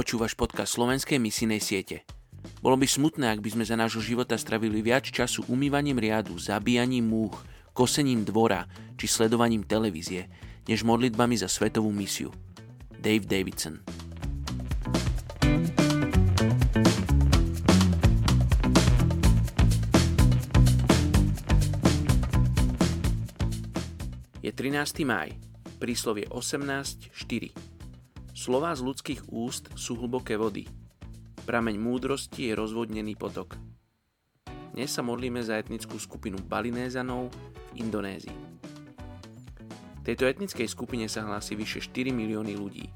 Počúvaš podcast slovenskej misijnej siete. Bolo by smutné, ak by sme za nášho života stravili viac času umývaním riadu, zabíjaním múch, kosením dvora či sledovaním televízie, než modlitbami za svetovú misiu. Dave Davidson Je 13. máj, príslovie 18.4. Slová z ľudských úst sú hlboké vody. Prameň múdrosti je rozvodnený potok. Dnes sa modlíme za etnickú skupinu Balinézanov v Indonézii. Tejto etnickej skupine sa hlási vyše 4 milióny ľudí.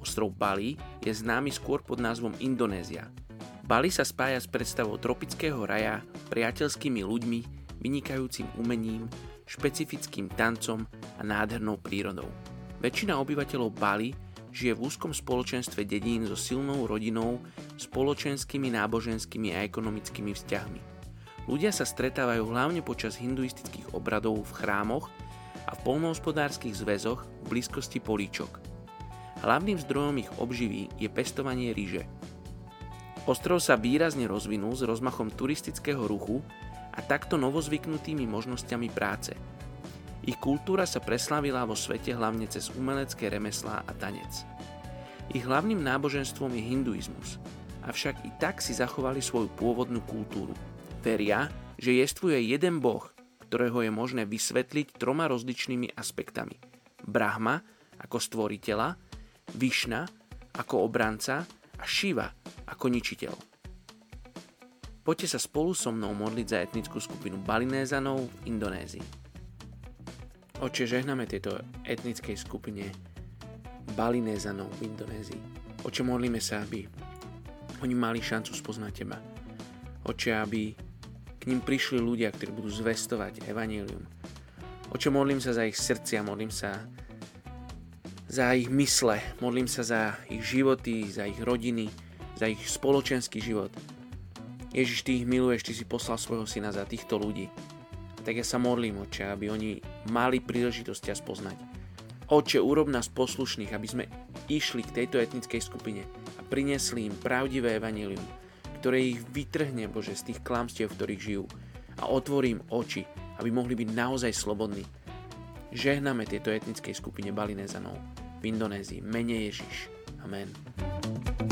Ostrov Bali je známy skôr pod názvom Indonézia. Bali sa spája s predstavou tropického raja, priateľskými ľuďmi, vynikajúcim umením, špecifickým tancom a nádhernou prírodou. Väčšina obyvateľov Bali žije v úzkom spoločenstve dedín so silnou rodinou, spoločenskými, náboženskými a ekonomickými vzťahmi. Ľudia sa stretávajú hlavne počas hinduistických obradov v chrámoch a v polnohospodárskych zväzoch v blízkosti políčok. Hlavným zdrojom ich obživy je pestovanie ríže. Ostrov sa výrazne rozvinul s rozmachom turistického ruchu a takto novozvyknutými možnosťami práce – ich kultúra sa preslavila vo svete hlavne cez umelecké remeslá a tanec. Ich hlavným náboženstvom je hinduizmus, avšak i tak si zachovali svoju pôvodnú kultúru. Veria, že jestvuje jeden boh, ktorého je možné vysvetliť troma rozličnými aspektami. Brahma ako stvoriteľa, Višna ako obranca a Shiva ako ničiteľ. Poďte sa spolu so mnou modliť za etnickú skupinu Balinézanov v Indonézii. Oče, žehname tejto etnickej skupine Balinézanov v Indonézii. Oče, modlíme sa, aby oni mali šancu spoznať Teba. Oče, aby k ním prišli ľudia, ktorí budú zvestovať Evangelium. Oče, modlím sa za ich srdcia, modlím sa za ich mysle, modlím sa za ich životy, za ich rodiny, za ich spoločenský život. Ježiš, Ty ich miluješ, Ty si poslal svojho syna za týchto ľudí tak ja sa modlím, Oče, aby oni mali príležitosť ťa spoznať. Oče, urob nás poslušných, aby sme išli k tejto etnickej skupine a priniesli im pravdivé evanilium, ktoré ich vytrhne, Bože, z tých klamstiev, v ktorých žijú a otvorí im oči, aby mohli byť naozaj slobodní. Žehname tieto etnickej skupine Balinezanov v Indonézii. Mene Ježiš. Amen.